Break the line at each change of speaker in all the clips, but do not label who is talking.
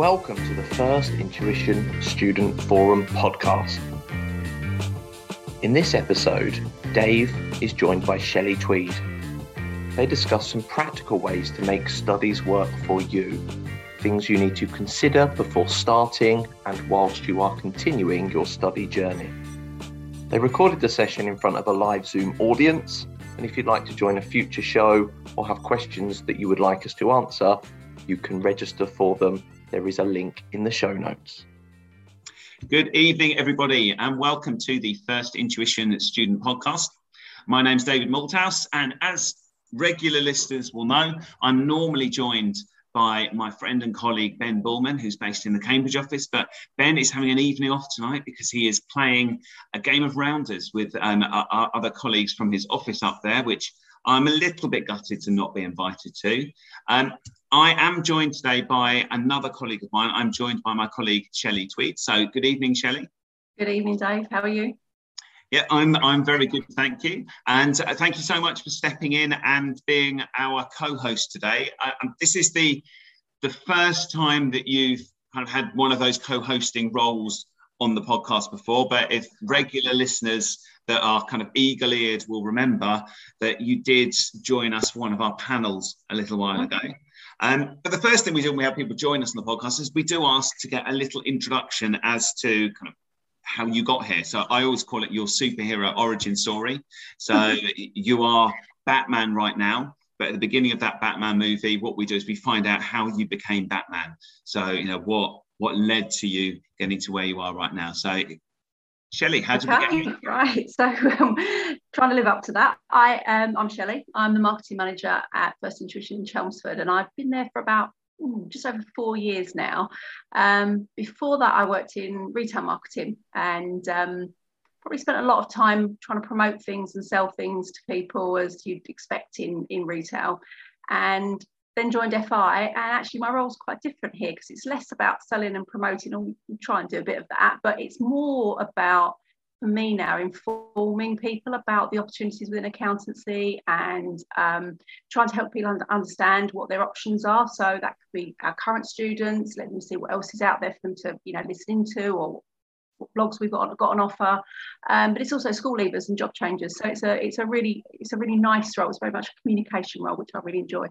Welcome to the first Intuition Student Forum podcast. In this episode, Dave is joined by Shelley Tweed. They discuss some practical ways to make studies work for you, things you need to consider before starting and whilst you are continuing your study journey. They recorded the session in front of a live Zoom audience, and if you'd like to join a future show or have questions that you would like us to answer, you can register for them. There is a link in the show notes.
Good evening, everybody, and welcome to the First Intuition Student Podcast. My name's David Malthouse, and as regular listeners will know, I'm normally joined by my friend and colleague Ben Bullman, who's based in the Cambridge office. But Ben is having an evening off tonight because he is playing a game of rounders with um, our, our other colleagues from his office up there, which I'm a little bit gutted to not be invited to. Um, I am joined today by another colleague of mine. I'm joined by my colleague Shelley Tweed. So, good evening, Shelley.
Good evening, Dave. How are you?
Yeah, I'm, I'm very good, thank you. And uh, thank you so much for stepping in and being our co-host today. Uh, this is the, the first time that you've kind of had one of those co-hosting roles on the podcast before, but if regular listeners that are kind of eagle-eared will remember that you did join us for one of our panels a little while ago. Um, but the first thing we do when we have people join us on the podcast is we do ask to get a little introduction as to kind of how you got here. So I always call it your superhero origin story. So you are Batman right now. But at the beginning of that Batman movie, what we do is we find out how you became Batman. So, you know, what what led to you getting to where you are right now. So Shelley, how did okay, you get?
Right. So um, trying to live up to that. I um, I'm Shelley. I'm the marketing manager at First Intuition in Chelmsford, and I've been there for about just over four years now. Um, before that, I worked in retail marketing and um, probably spent a lot of time trying to promote things and sell things to people as you'd expect in, in retail. And then joined FI, and actually my role is quite different here because it's less about selling and promoting, or we try and do a bit of that, but it's more about for me now informing people about the opportunities within accountancy and um, trying to help people understand what their options are. So that could be our current students, letting them see what else is out there for them to you know listen to or what blogs we've got, got on offer. Um, but it's also school leavers and job changers. So it's a it's a really it's a really nice role. It's very much a communication role, which I really enjoy.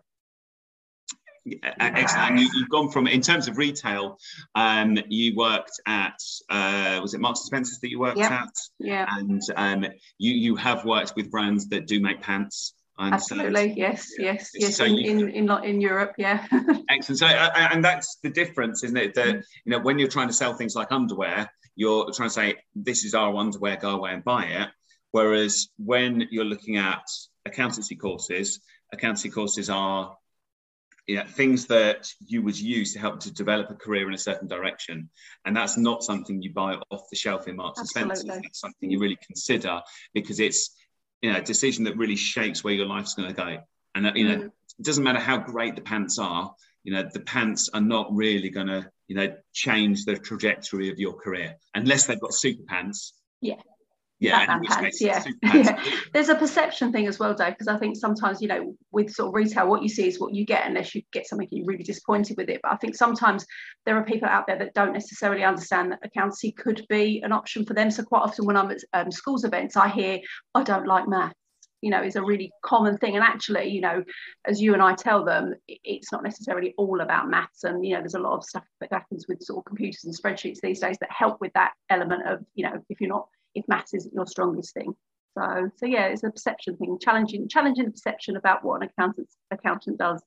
Excellent. And you, have gone from, in terms of retail, um, you worked at, uh, was it Marks and Spencer's that you worked
yep.
at?
Yeah.
And um, you you have worked with brands that do make pants.
Absolutely, yes, yes, yes. So in, you, in, in in Europe, yeah.
excellent. So, uh, uh, and that's the difference, isn't it? That you know, when you're trying to sell things like underwear, you're trying to say, "This is our underwear. Go away and buy it." Whereas when you're looking at accountancy courses, accountancy courses are you know, things that you would use to help to develop a career in a certain direction. And that's not something you buy off the shelf in Marks and Spencer. It's something you really consider because it's you know a decision that really shapes where your life's going to go. And you know, mm. it doesn't matter how great the pants are. You know, the pants are not really going to you know change the trajectory of your career unless they've got super pants.
Yeah
yeah,
pants, yeah. yeah. There's a perception thing as well, Dave, because I think sometimes, you know, with sort of retail, what you see is what you get unless you get something you're really disappointed with it. But I think sometimes there are people out there that don't necessarily understand that accountancy could be an option for them. So quite often when I'm at um, schools events, I hear, I don't like math you know is a really common thing and actually you know as you and i tell them it's not necessarily all about maths and you know there's a lot of stuff that happens with sort of computers and spreadsheets these days that help with that element of you know if you're not if maths isn't your strongest thing. So, so yeah, it's a perception thing, challenging, challenging the perception about what an accountant accountant does.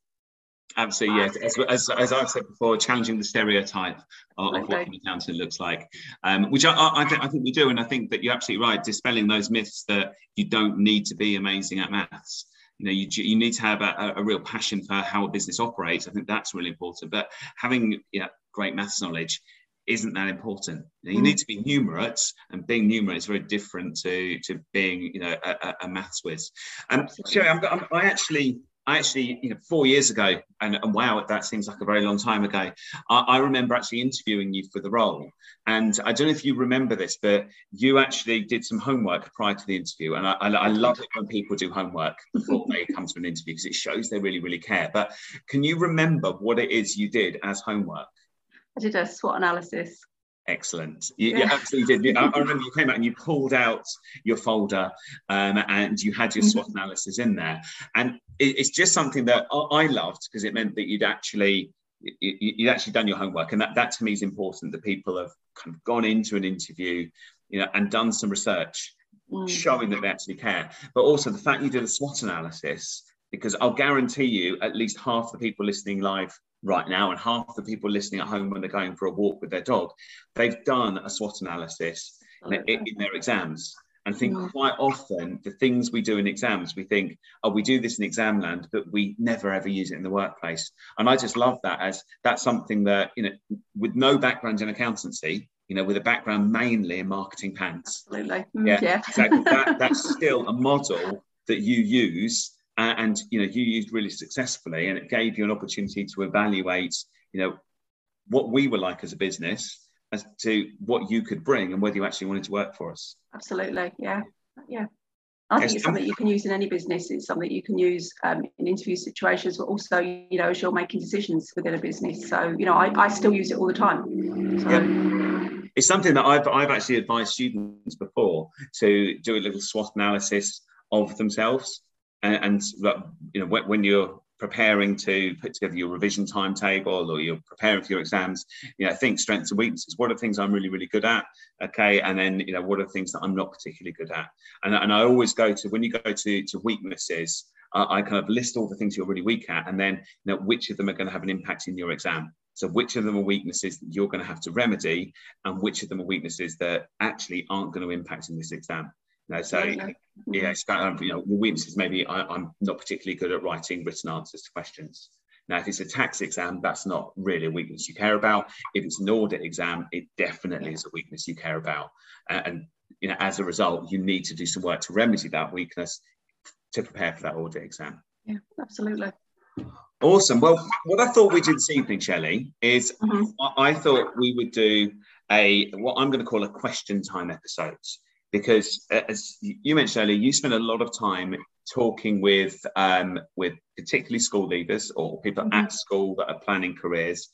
Absolutely, yes. As, as, as, I've said before, challenging the stereotype of, of what an accountant looks like, um, which I, I, I, think we do. And I think that you're absolutely right, dispelling those myths that you don't need to be amazing at maths. You know, you, you need to have a, a real passion for how a business operates. I think that's really important. But having know, great maths knowledge isn't that important. You, know, you mm. need to be numerate, and being numerate is very different to to being, you know, a, a maths whiz. And um, Shelley, I'm, I'm, i actually, I actually, you know, four years ago, and, and wow, that seems like a very long time ago. I, I, remember actually interviewing you for the role, and I don't know if you remember this, but you actually did some homework prior to the interview, and I, I, I love it when people do homework before they come to an interview because it shows they really, really care. But can you remember what it is you did as homework?
I did a SWOT analysis.
Excellent. You, yeah. you absolutely did. I, I, remember you came out and you pulled out your folder um, and you had your SWOT analysis in there. And it, it's just something that I loved because it meant that you'd actually you'd actually done your homework and that, that to me is important that people have kind of gone into an interview you know and done some research mm. showing that they actually care but also the fact you did a swot analysis because i'll guarantee you at least half the people listening live right now and half the people listening at home when they're going for a walk with their dog they've done a swot analysis in, in their exams and I think mm. quite often the things we do in exams, we think, oh, we do this in exam land, but we never ever use it in the workplace. And I just love that as that's something that, you know, with no background in accountancy, you know, with a background mainly in marketing pants.
Absolutely. Mm, yeah. yeah.
exactly. that, that's still a model that you use and, and, you know, you used really successfully and it gave you an opportunity to evaluate, you know, what we were like as a business as to what you could bring and whether you actually wanted to work for us.
Absolutely, yeah, yeah. I think it's something you can use in any business. It's something you can use um, in interview situations, but also, you know, as you're making decisions within a business. So, you know, I, I still use it all the time. So.
Yeah. It's something that I've, I've actually advised students before to do a little SWOT analysis of themselves. And, and you know, when you're preparing to put together your revision timetable or you're preparing for your exams, you know, think strengths and weaknesses. What are things I'm really, really good at? Okay. And then, you know, what are things that I'm not particularly good at? And, and I always go to, when you go to, to weaknesses, I kind of list all the things you're really weak at and then, you know, which of them are going to have an impact in your exam. So which of them are weaknesses that you're going to have to remedy and which of them are weaknesses that actually aren't going to impact in this exam? Know, so yeah, yeah it's kind of, you know, the weaknesses maybe I, am not particularly good at writing written answers to questions. Now, if it's a tax exam, that's not really a weakness you care about. If it's an audit exam, it definitely yeah. is a weakness you care about. And, and you know, as a result, you need to do some work to remedy that weakness to prepare for that audit exam.
Yeah, absolutely.
Awesome. Well, what I thought we'd do this evening, Shelley, is mm-hmm. I thought we would do a what I'm going to call a question time episode because as you mentioned earlier, you spend a lot of time talking with um, with particularly school leaders or people mm-hmm. at school that are planning careers.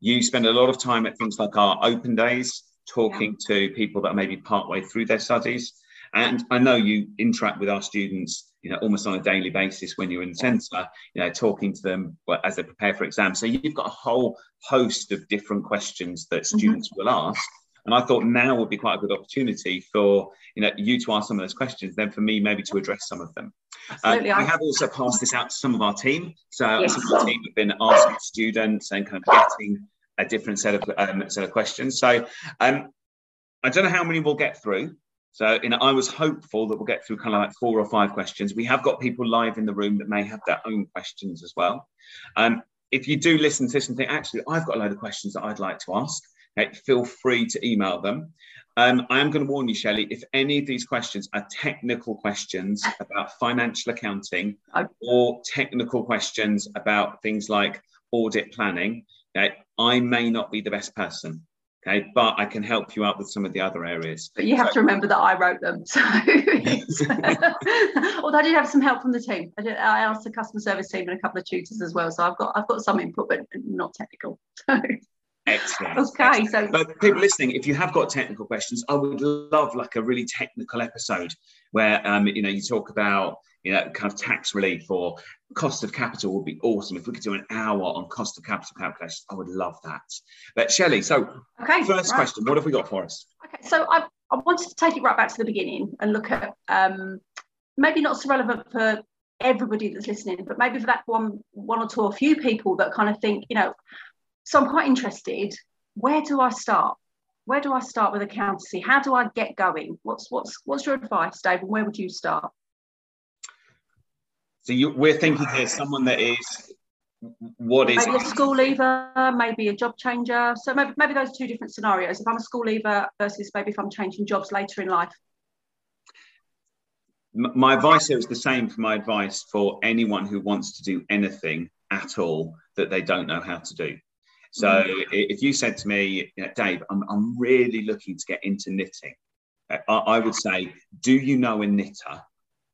You spend a lot of time at things like our open days, talking yeah. to people that are maybe partway through their studies. And I know you interact with our students, you know, almost on a daily basis when you're in the centre, you know, talking to them as they prepare for exams. So you've got a whole host of different questions that mm-hmm. students mm-hmm. will ask and I thought now would be quite a good opportunity for you know you to ask some of those questions, then for me maybe to address some of them. Absolutely. Uh, I have also passed this out to some of our team. So yes. some of our team have been asking students and kind of getting a different set of um, set of questions. So um, I don't know how many we'll get through. So you know, I was hopeful that we'll get through kind of like four or five questions. We have got people live in the room that may have their own questions as well. Um, if you do listen to this and think, actually, I've got a load of questions that I'd like to ask, Okay, feel free to email them. Um, I am going to warn you, Shelley, if any of these questions are technical questions about financial accounting or technical questions about things like audit planning, okay, I may not be the best person. Okay, but I can help you out with some of the other areas.
But you have so, to remember that I wrote them. So, although I did have some help from the team. I, did, I asked the customer service team and a couple of tutors as well. So I've got I've got some input, but not technical. So.
Excellent.
Okay, so
but people listening, if you have got technical questions, I would love like a really technical episode where um, you know you talk about you know kind of tax relief or cost of capital would be awesome. If we could do an hour on cost of capital calculation, I would love that. But Shelley, so okay, first right. question, what have we got for us?
Okay, so I, I wanted to take it right back to the beginning and look at um, maybe not so relevant for everybody that's listening, but maybe for that one one or two or few people that kind of think, you know, so I'm quite interested. Where do I start? Where do I start with accountancy? How do I get going? What's what's what's your advice, Dave? And where would you start?
So you, we're thinking here someone that is what is
maybe a school leaver, maybe a job changer. So maybe maybe those two different scenarios. If I'm a school leaver versus maybe if I'm changing jobs later in life.
My advice here is the same for my advice for anyone who wants to do anything at all that they don't know how to do. So mm. if you said to me, you know, Dave, I'm, I'm really looking to get into knitting, I, I would say, do you know a knitter?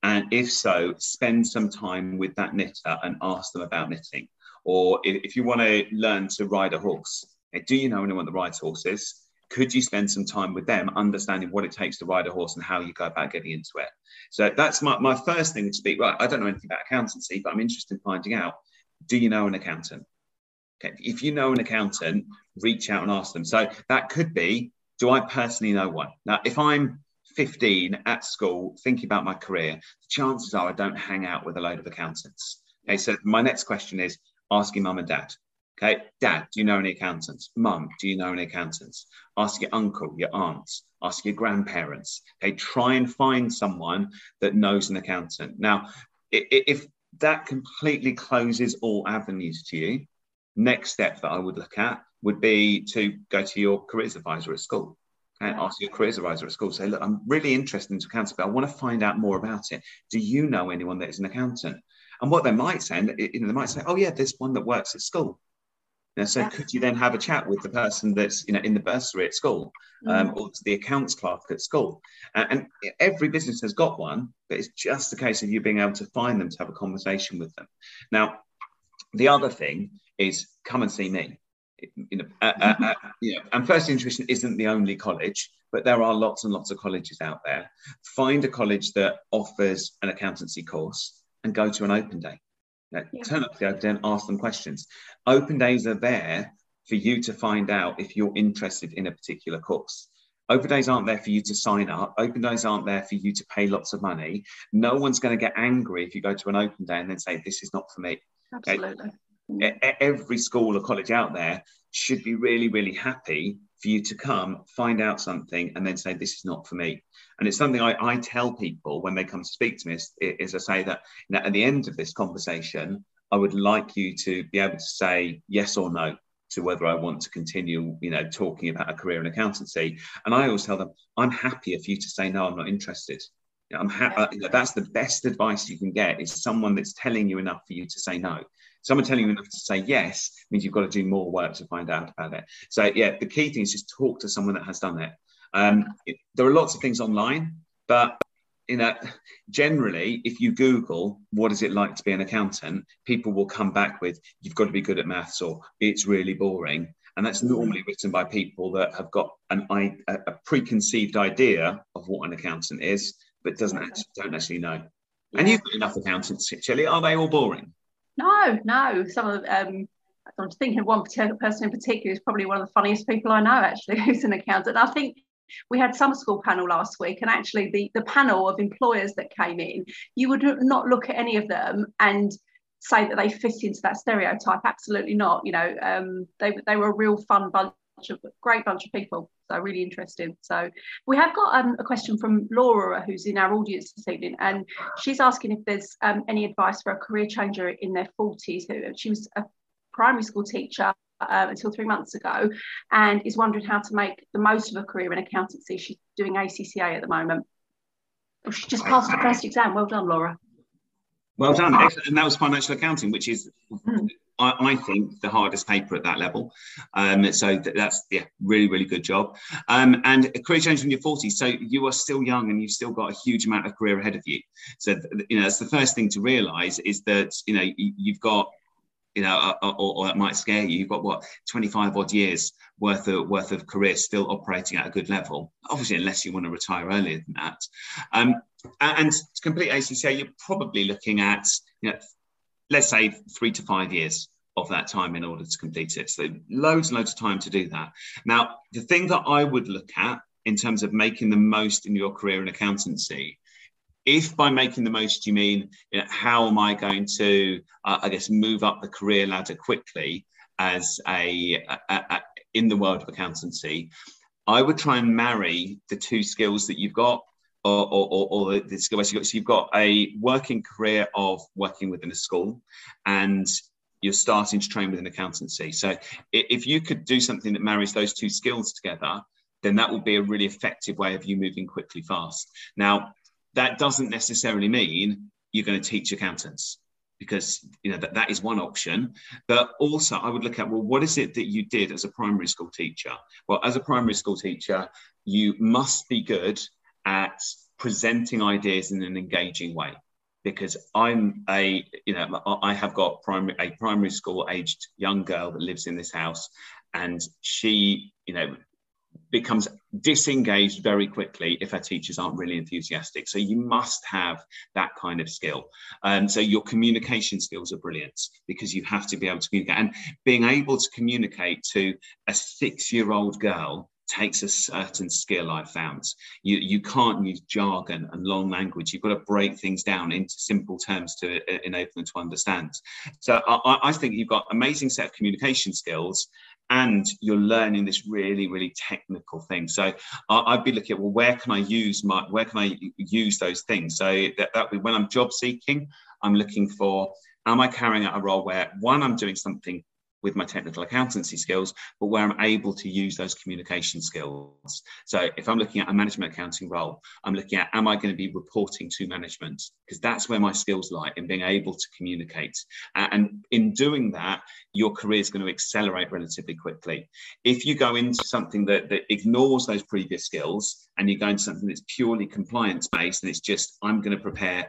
And if so, spend some time with that knitter and ask them about knitting. Or if, if you want to learn to ride a horse, do you know anyone that rides horses? Could you spend some time with them, understanding what it takes to ride a horse and how you go about getting into it? So that's my, my first thing to speak. Right, I don't know anything about accountancy, but I'm interested in finding out. Do you know an accountant? Okay, if you know an accountant, reach out and ask them. So that could be, do I personally know one? Now, if I'm 15 at school thinking about my career, the chances are I don't hang out with a load of accountants. Okay, so my next question is asking mum and dad. Okay, dad, do you know any accountants? Mum, do you know any accountants? Ask your uncle, your aunts, ask your grandparents. Okay, try and find someone that knows an accountant. Now, if that completely closes all avenues to you, next step that I would look at would be to go to your careers advisor at school. Okay, ask your careers advisor at school. Say, look, I'm really interested in accounting, but I want to find out more about it. Do you know anyone that is an accountant? And what they might say, you know, they might say, oh yeah, there's one that works at school. You know, so yeah. could you then have a chat with the person that's you know in the bursary at school, um, mm. or the accounts clerk at school? Uh, and every business has got one, but it's just a case of you being able to find them to have a conversation with them. Now, the other thing is come and see me. You know, uh, uh, uh, you know, and First Intuition isn't the only college, but there are lots and lots of colleges out there. Find a college that offers an accountancy course and go to an open day. yeah. Turn up to the open day and ask them questions. Open days are there for you to find out if you're interested in a particular course. Open days aren't there for you to sign up. Open days aren't there for you to pay lots of money. No one's going to get angry if you go to an open day and then say, This is not for me.
Absolutely.
Okay? Every school or college out there should be really, really happy for you to come, find out something, and then say, This is not for me. And it's something I, I tell people when they come to speak to me is, is I say that you know, at the end of this conversation, I would like you to be able to say yes or no to whether I want to continue, you know, talking about a career in accountancy. And I always tell them, I'm happier for you to say no, I'm not interested. I'm ha- uh, you know, that's the best advice you can get is someone that's telling you enough for you to say no. Someone telling you enough to say yes means you've got to do more work to find out about it. So yeah, the key thing is just talk to someone that has done it. Um, it there are lots of things online, but you know, generally, if you Google what is it like to be an accountant, people will come back with you've got to be good at maths or it's really boring. And that's mm-hmm. normally written by people that have got an a preconceived idea of what an accountant is, but doesn't actually, don't actually know. And you've got enough accountants, Shelley. Are they all boring?
No, no. Some of um, I'm thinking of one particular person in particular is probably one of the funniest people I know, actually, who's an accountant. I think we had summer school panel last week and actually the, the panel of employers that came in you would not look at any of them and say that they fit into that stereotype absolutely not you know um, they, they were a real fun bunch of a great bunch of people so really interesting so we have got um, a question from laura who's in our audience this evening and she's asking if there's um, any advice for a career changer in their 40s she was a primary school teacher uh, until three months ago and is wondering how to make the most of a career in accountancy. She's doing ACCA at the moment. Oh, she just passed the first exam. Well done, Laura.
Well done. And that was financial accounting, which is, mm. I, I, think, the hardest paper at that level. Um, so that's, yeah, really, really good job. Um, and career change when you're 40. So you are still young and you've still got a huge amount of career ahead of you. So, you know, that's the first thing to realize is that, you know, you've got you know, uh, uh, or, or, might scare you. You've got what 25 odd years worth of worth of career still operating at a good level. Obviously, unless you want to retire earlier than that. Um, and to complete ACCA, you're probably looking at, you know, let's say three to five years of that time in order to complete it. So loads and loads of time to do that. Now, the thing that I would look at in terms of making the most in your career in accountancy if by making the most you mean you know, how am i going to uh, i guess move up the career ladder quickly as a, a, a, in the world of accountancy i would try and marry the two skills that you've got or, or, or the, the skills you've got so you've got a working career of working within a school and you're starting to train within accountancy. So if you could do something that marries those two skills together then that would be a really effective way of you moving quickly fast. Now that doesn't necessarily mean you're going to teach accountants because you know that, that is one option. But also i would look at well what is it that you did as a primary school teacher? Well as a primary school teacher you must be good at presenting ideas in an engaging way because i'm a you know i have got primary a primary school aged young girl that lives in this house and she, you know, becomes disengaged very quickly if her teachers aren't really enthusiastic. So you must have that kind of skill. Um, so your communication skills are brilliant because you have to be able to communicate. And being able to communicate to a six-year-old girl takes a certain skill I've found. You, you can't use jargon and long language. You've got to break things down into simple terms to uh, enable them to understand. So I, I think you've got amazing set of communication skills and you're learning this really really technical thing so I, would be looking at well where can i use my where can i use those things so that, that when i'm job seeking i'm looking for am i carrying out a role where one i'm doing something with my technical accountancy skills, but where I'm able to use those communication skills. So if I'm looking at a management accounting role, I'm looking at am I going to be reporting to management? Because that's where my skills lie in being able to communicate. And in doing that, your career is going to accelerate relatively quickly. If you go into something that, that ignores those previous skills and you go into something that's purely compliance based and it's just, I'm going to prepare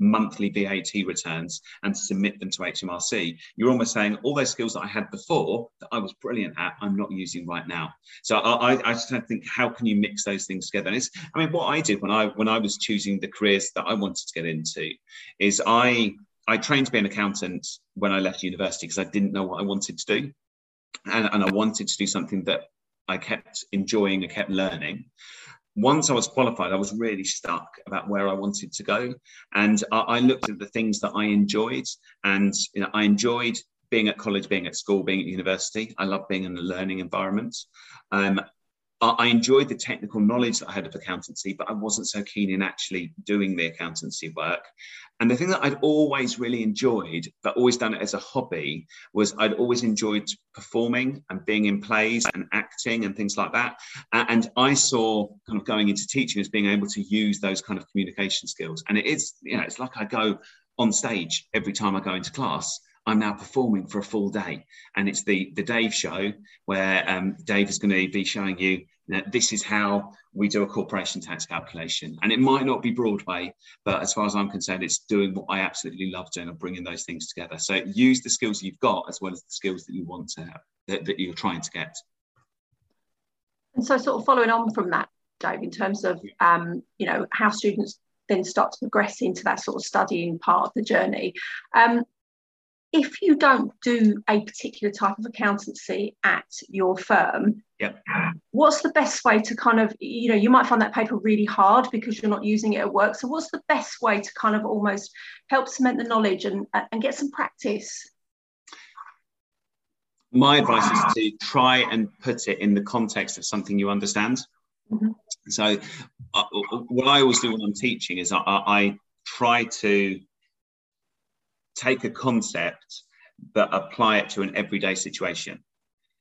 monthly VAT returns and submit them to HMRC, you're almost saying all those skills that I had before that I was brilliant at, I'm not using right now. So I, I just think, how can you mix those things together? And it's, I mean, what I did when I when I was choosing the careers that I wanted to get into, is I I trained to be an accountant when I left university because I didn't know what I wanted to do, and, and I wanted to do something that I kept enjoying, I kept learning once I was qualified, I was really stuck about where I wanted to go. And I, I looked at the things that I enjoyed, and you know, I enjoyed being at college, being at school, being at university. I love being in a learning environment. Um, I enjoyed the technical knowledge that I had of accountancy, but I wasn't so keen in actually doing the accountancy work. And the thing that I'd always really enjoyed, but always done it as a hobby, was I'd always enjoyed performing and being in plays and acting and things like that. And I saw kind of going into teaching as being able to use those kind of communication skills. And it is, you know, it's like I go on stage every time I go into class I'm now performing for a full day. And it's the, the Dave show where um, Dave is going to be showing you that this is how we do a corporation tax calculation. And it might not be Broadway, but as far as I'm concerned, it's doing what I absolutely love doing and bringing those things together. So use the skills you've got as well as the skills that you want to have, that, that you're trying to get.
And so sort of following on from that, Dave, in terms of, um, you know, how students then start to progress into that sort of studying part of the journey. Um, if you don't do a particular type of accountancy at your firm,
yep.
what's the best way to kind of, you know, you might find that paper really hard because you're not using it at work. So, what's the best way to kind of almost help cement the knowledge and, and get some practice?
My advice is to try and put it in the context of something you understand. Mm-hmm. So, uh, what I always do when I'm teaching is I, I try to take a concept but apply it to an everyday situation.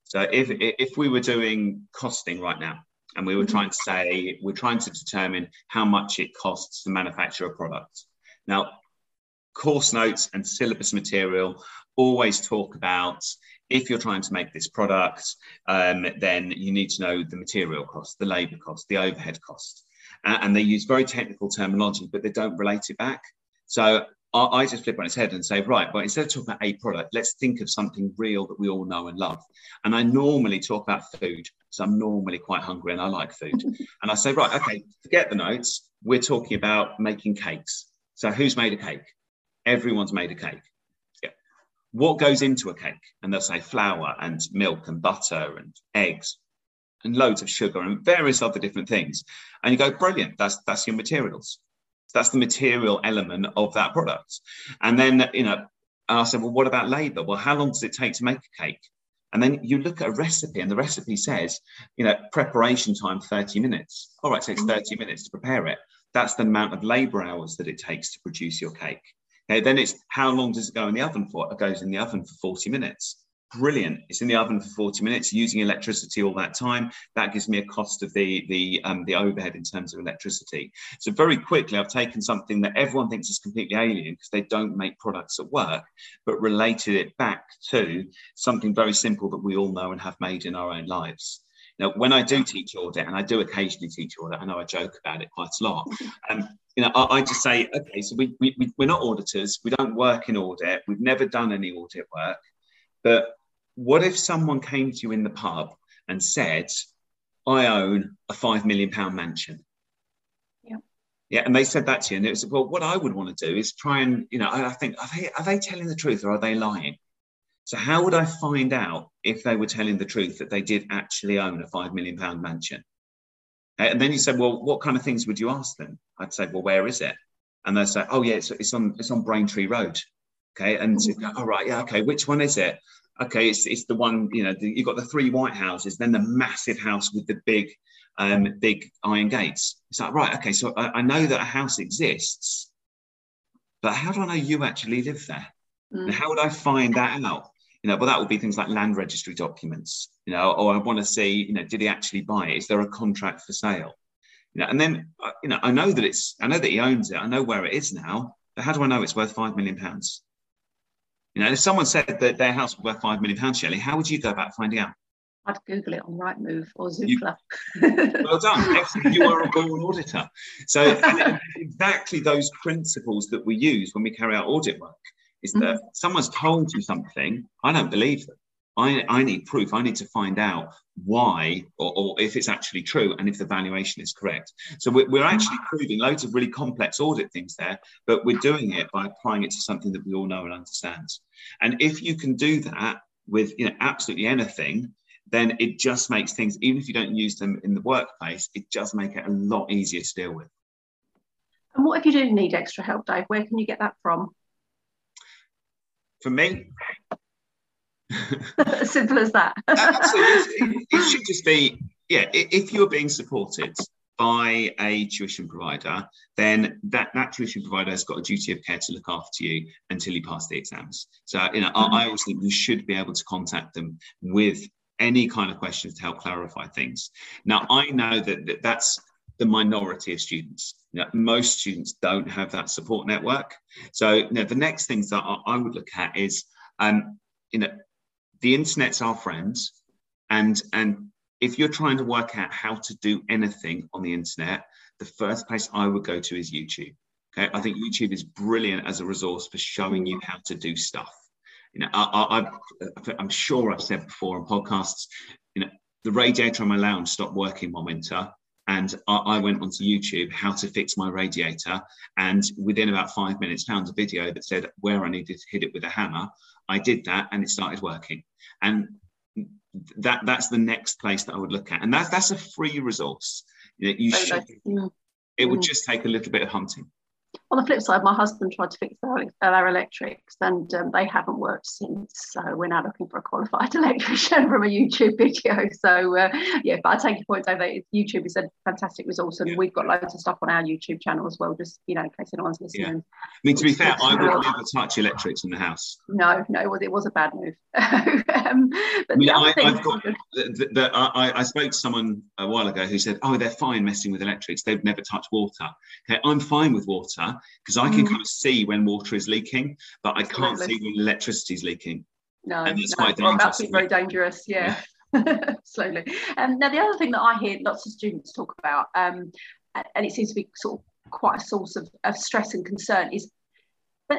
So if if we were doing costing right now and we were mm-hmm. trying to say we're trying to determine how much it costs to manufacture a product. Now, course notes and syllabus material always talk about if you're trying to make this product, um, then you need to know the material cost, the labor cost, the overhead cost. Uh, and they use very technical terminology, but they don't relate it back. So I, just flip on its head and say, right, but instead of talking about a product, let's think of something real that we all know and love. And I normally talk about food, so I'm normally quite hungry and I like food. and I say, right, okay, forget the notes. We're talking about making cakes. So who's made a cake? Everyone's made a cake. Yeah. What goes into a cake? And they'll say flour and milk and butter and eggs and loads of sugar and various other different things. And you go, brilliant, that's that's your materials. So that's the material element of that product. And then, you know, I said, well, what about labor? Well, how long does it take to make a cake? And then you look at a recipe, and the recipe says, you know, preparation time 30 minutes. All right, so it's 30 mm-hmm. minutes to prepare it. That's the amount of labor hours that it takes to produce your cake. Okay, then it's how long does it go in the oven for? It goes in the oven for 40 minutes brilliant. It's in the oven for 40 minutes using electricity all that time. That gives me a cost of the the um, the overhead in terms of electricity. So very quickly, I've taken something that everyone thinks is completely alien because they don't make products at work, but related it back to something very simple that we all know and have made in our own lives. Now, when I do teach audit, and I do occasionally teach audit, I know I joke about it quite a lot. Um, you know, I, I, just say, okay, so we, we, we're not auditors. We don't work in audit. We've never done any audit work. But what if someone came to you in the pub and said, I own a five million pound mansion?
Yeah.
Yeah, and they said that to you, and it was well. What I would want to do is try and you know, I think are they are they telling the truth or are they lying? So how would I find out if they were telling the truth that they did actually own a five million pound mansion? And then you said, well, what kind of things would you ask them? I'd say, well, where is it? And they say, oh yeah, it's, it's on it's on Braintree Road. Okay, and mm-hmm. all oh, right, yeah, okay, which one is it? Okay, it's, it's the one, you know, the, you've got the three white houses, then the massive house with the big, um, big iron gates. It's like, right, okay, so I, I know that a house exists, but how do I know you actually live there? Mm. And how would I find that out? You know, well, that would be things like land registry documents, you know, or I want to see, you know, did he actually buy it? Is there a contract for sale? You know, and then, uh, you know, I know that it's, I know that he owns it. I know where it is now, but how do I know it's worth five million pounds? You know, if someone said that their house was worth five million pounds, Shelley, how would you go about finding out?
I'd Google it on Rightmove or Zoopla.
well done. Excellent. You are a born auditor. So exactly those principles that we use when we carry out audit work is that mm-hmm. someone's told you something, I don't believe them. I, I need proof. I need to find out why or, or, if it's actually true and if the valuation is correct. So we're, we're actually mm-hmm. proving loads of really complex audit things there, but we're doing it by applying it to something that we all know and understand. And if you can do that with you know absolutely anything, then it just makes things, even if you don't use them in the workplace, it does make it a lot easier to deal with.
And what if you do need extra help, Dave? Where can you get that from?
For me,
simple as that.
Absolutely. It should just be, yeah, if you're being supported by a tuition provider, then that, that tuition provider has got a duty of care to look after you until you pass the exams. So, you know, mm-hmm. I, I always think you should be able to contact them with any kind of questions to help clarify things. Now, I know that, that that's the minority of students. You know, most students don't have that support network. So, you know, the next things that I, I would look at is, um, you know, the internet's our friends and and if you're trying to work out how to do anything on the internet the first place i would go to is youtube okay? I think youtube is brilliant as a resource for showing you how to do stuff. You know I, I, i'm sure i've said before on podcasts you know the radiator on my lounge stopped working one winter and I, went onto YouTube how to fix my radiator, and within about five minutes, found a video that said where I needed to hit it with a hammer. I did that, and it started working. And that that's the next place that I would look at, and that's that's a free resource. You, know, you should, it would mm. just take a little bit of hunting
on the flip side, my husband tried to fix our, electrics and um, they haven't worked since. So we're now looking for a qualified electrician from a YouTube video. So uh, yeah, but I take your point, Dave. YouTube is a fantastic resource, and yeah. we've got loads of stuff on our YouTube channel as well. Just you know, in case anyone's listening. Yeah.
I mean, to be fair, I would never touch electrics in the house.
No, no, it was, it was a bad move. um,
but I mean, I, have got the, the, I, I spoke to someone a while ago who said, "Oh, they're fine messing with electrics. They've never touched water." Okay, I'm fine with water because I can mm. kind of see when water is leaking, but I can't see when electricity is leaking.
No, and that's no, quite dangerous. Well, that's very dangerous. Yeah. yeah. Slowly. Um, now, the other thing that I hear lots of students talk about, um, and it seems to be sort of quite a source of, of stress and concern, is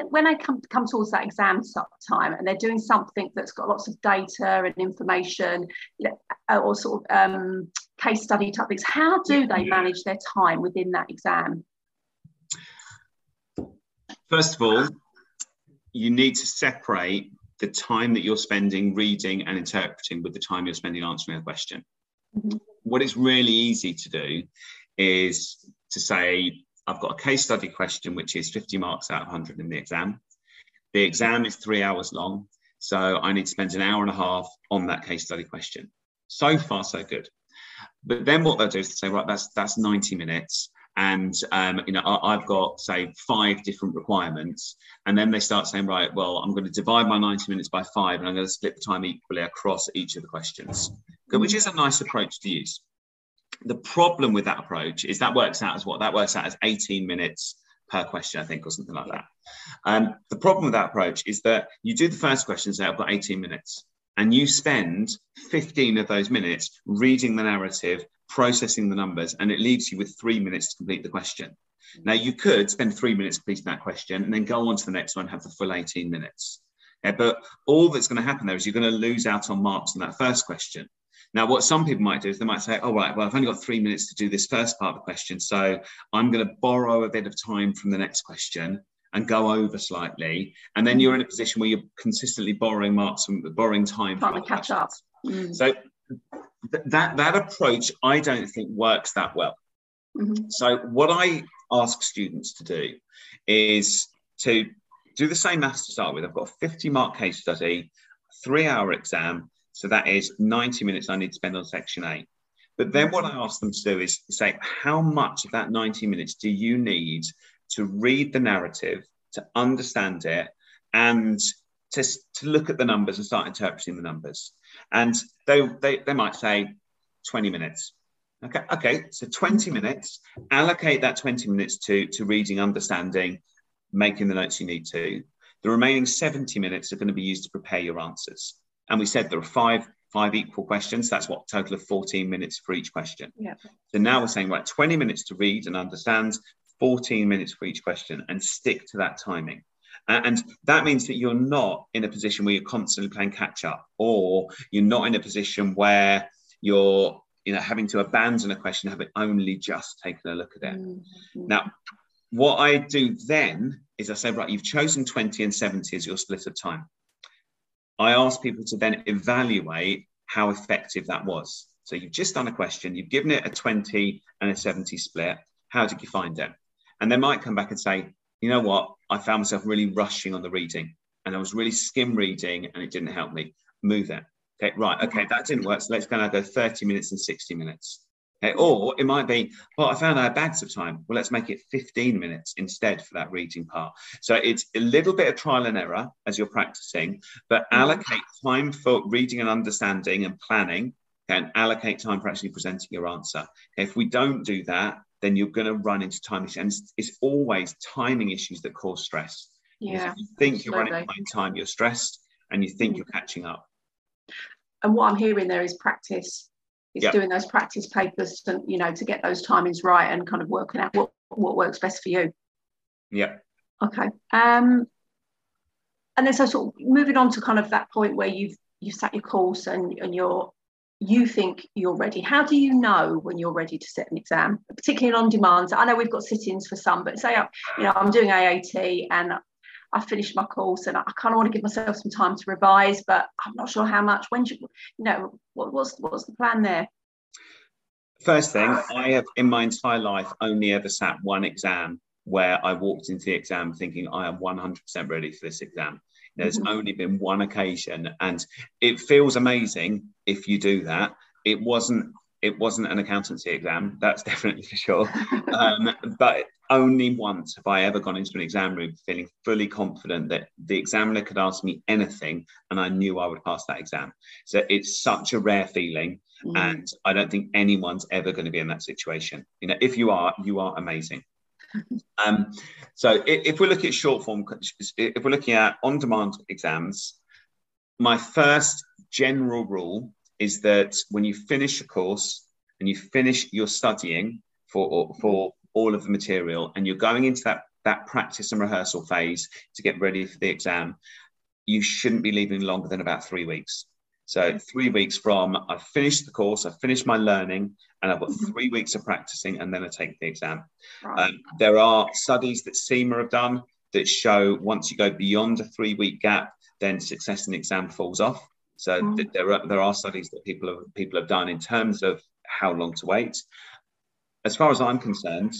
when I come, come towards that exam time and they're doing something that's got lots of data and information you know, or sort of um, case study type things, how do they manage their time within that exam?
First of all, you need to separate the time that you're spending reading and interpreting with the time you're spending answering a question. Mm-hmm. What is really easy to do is to say, I've got a case study question, which is 50 marks out of 100 in the exam. The exam is three hours long. So I need to spend an hour and a half on that case study question. So far, so good. But then what they'll do is say, right, that's that's 90 minutes and um, you know I, have got say five different requirements and then they start saying right well i'm going to divide my 90 minutes by five and i'm going to split the time equally across each of the questions which is a nice approach to use the problem with that approach is that works out as what that works out as 18 minutes per question i think or something like that um, the problem with that approach is that you do the first question say i've got 18 minutes and you spend 15 of those minutes reading the narrative processing the numbers, and it leaves you with three minutes to complete the question. Now, you could spend three minutes completing that question and then go on to the next one, have the full 18 minutes. Yeah, but all that's going to happen there is you're going to lose out on marks on that first question. Now, what some people might do is they might say, oh, right, well, I've only got three minutes to do this first part of the question. So I'm going to borrow a bit of time from the next question and go over slightly. And then you're in a position where you're consistently borrowing marks from borrowing time.
Trying to catch up.
Mm. So th- that, that approach, I don't think works that well. Mm-hmm. So what I ask students to do is to do the same maths to start with. I've got a 50 mark case study, three hour exam. So that is 90 minutes I need to spend on section A. But then what I ask them to do is say, how much of that 90 minutes do you need to read the narrative, to understand it, and to, to look at the numbers and start interpreting the numbers? And they, they, they might say 20 minutes. Okay, okay, so 20 minutes, allocate that 20 minutes to, to reading, understanding, making the notes you need to. The remaining 70 minutes are going to be used to prepare your answers. And we said there are five five equal questions. That's what total of 14 minutes for each question.
Yeah.
So now we're saying, right, 20 minutes to read and understand, 14 minutes for each question, and stick to that timing. And that means that you're not in a position where you're constantly playing catch up, or you're not in a position where you're you know having to abandon a question having only just taken a look at it. Mm-hmm. Now, what I do then is I say, right, you've chosen 20 and 70 as your split of time. I ask people to then evaluate how effective that was. So you've just done a question, you've given it a 20 and a 70 split. How did you find it? And they might come back and say, you know what, I found myself really rushing on the reading and I was really skim reading and it didn't help me. Move it. Okay, right. Okay, that didn't work. So let's go now go 30 minutes and 60 minutes. Okay, or it might be, well, I found I had bags of time. Well, let's make it 15 minutes instead for that reading part. So it's a little bit of trial and error as you're practicing, but mm-hmm. allocate time for reading and understanding and planning and allocate time for actually presenting your answer. If we don't do that, then you're going to run into time issues. And it's, always timing issues that cause stress.
Yeah.
You think you're running behind time, you're stressed and you think mm-hmm. you're catching up.
And what I'm hearing there is practice is yep. doing those practice papers to you know to get those timings right and kind of working out what what works best for you.
Yeah
okay um and then so sort of moving on to kind of that point where you've you've sat your course and and you're you think you're ready. How do you know when you're ready to sit an exam particularly on demand? So i know we've got sit-ins for some but say you know i'm doing aat and I finished my course and I, kind of want to give myself some time to revise, but I'm not sure how much. When should you know what, what's what's the plan there?
First thing, I have in my entire life only ever sat one exam where I walked into the exam thinking I am 100% ready for this exam. There's mm-hmm. only been one occasion, and it feels amazing if you do that. It wasn't it wasn't an accountancy exam, that's definitely for sure. Um, but only once have I ever gone into an exam room feeling fully confident that the examiner could ask me anything and I knew I would pass that exam. So it's such a rare feeling. Mm. And I don't think anyone's ever going to be in that situation. You know, if you are, you are amazing. um, so if, if we're looking at short form, if we're looking at on demand exams, my first general rule is that when you finish a course and you finish your studying for, for all of the material and you're going into that, that practice and rehearsal phase to get ready for the exam, you shouldn't be leaving longer than about three weeks. So three weeks from I've finished the course, I've finished my learning, and I've got mm-hmm. three weeks of practicing, and then I take the exam. Right. Um, there are studies that CIMA have done that show once you go beyond a three week gap, then success in the exam falls off. So mm. th- there are there are studies that people have people have done in terms of how long to wait. As far as I'm concerned,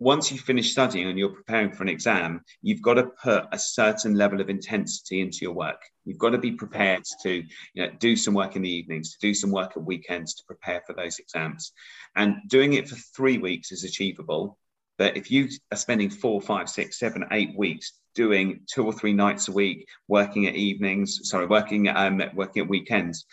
once you finish studying and you're preparing for an exam, you've got to put a certain level of intensity into your work. You've got to be prepared to you know, do some work in the evenings, to do some work at weekends to prepare for those exams. And doing it for three weeks is achievable. But if you are spending four, five, six, seven, eight weeks doing two or three nights a week, working at evenings, sorry, working um, working at weekends,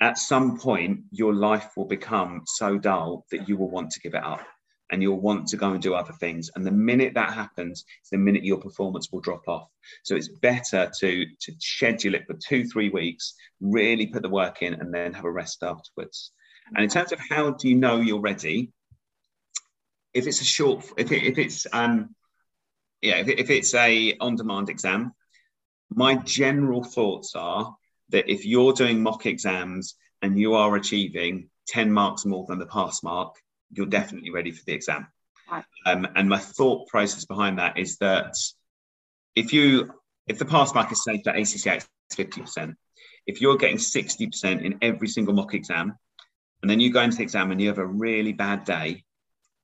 at some point your life will become so dull that you will want to give it up and you'll want to go and do other things. And the minute that happens, the minute your performance will drop off. So it's better to, to schedule it for two, three weeks, really put the work in, and then have a rest afterwards. And in terms of how do you know you're ready, if it's a short, if, it, if it's um, yeah, if, if it's a on-demand exam, my general thoughts are that if you're doing mock exams and you are achieving 10 marks more than the pass mark, you're definitely ready for the exam. Right. Um, and my thought process behind that is that if you if the pass mark is say for ACCA, it's 50%. If you're getting 60% in every single mock exam, and then you go into the exam and you have a really bad day,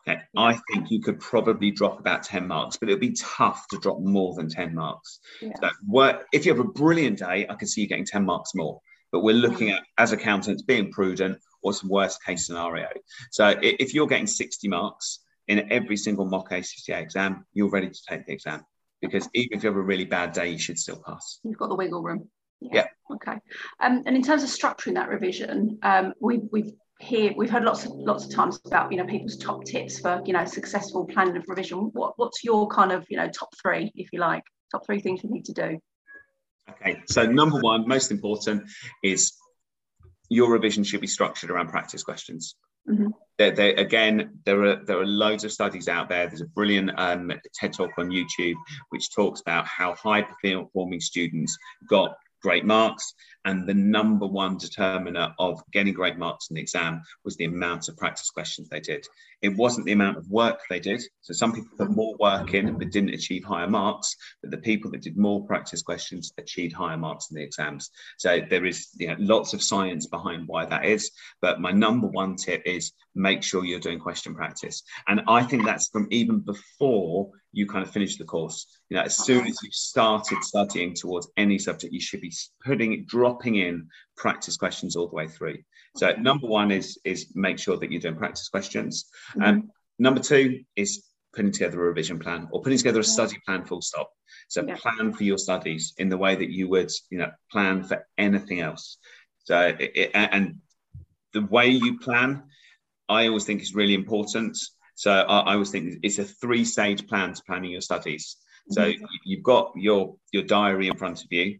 okay, yeah. I think you could probably drop about 10 marks, but it would be tough to drop more than 10 marks. Yeah. So what, if you have a brilliant day, I can see you getting 10 marks more. But we're looking at, as accountants, being prudent or some worst case scenario. So if you're getting 60 marks in every single mock ACCA exam, you're ready to take the exam because even if you have a really bad day, you should still pass.
You've got the wiggle room.
Yeah. yeah.
Okay. Um, and in terms of structuring that revision, um, we, we've here we've heard lots of lots of times about you know people's top tips for you know successful planning of revision. What what's your kind of you know top three, if you like, top three things you need to do?
Okay. So number one, most important, is your revision should be structured around practice questions. Mm-hmm. There, there, again, there are there are loads of studies out there. There's a brilliant um, TED talk on YouTube which talks about how high performing students got great marks. And the number one determiner of getting great marks in the exam was the amount of practice questions they did. It wasn't the amount of work they did. So some people put more work in but didn't achieve higher marks, but the people that did more practice questions achieved higher marks in the exams. So there is you know, lots of science behind why that is. But my number one tip is make sure you're doing question practice. And I think that's from even before you kind of finish the course. You know, as soon as you started studying towards any subject, you should be putting dropping in practice questions all the way through. So number one is is make sure that you're doing practice questions. Mm-hmm. Um, number two is putting together a revision plan or putting together a study plan full stop. So yeah. plan for your studies in the way that you would, you know, plan for anything else. So it, it, and the way you plan, I always think is really important. So I, I always think it's a three-stage plan to planning your studies. So mm-hmm. you've got your your diary in front of you.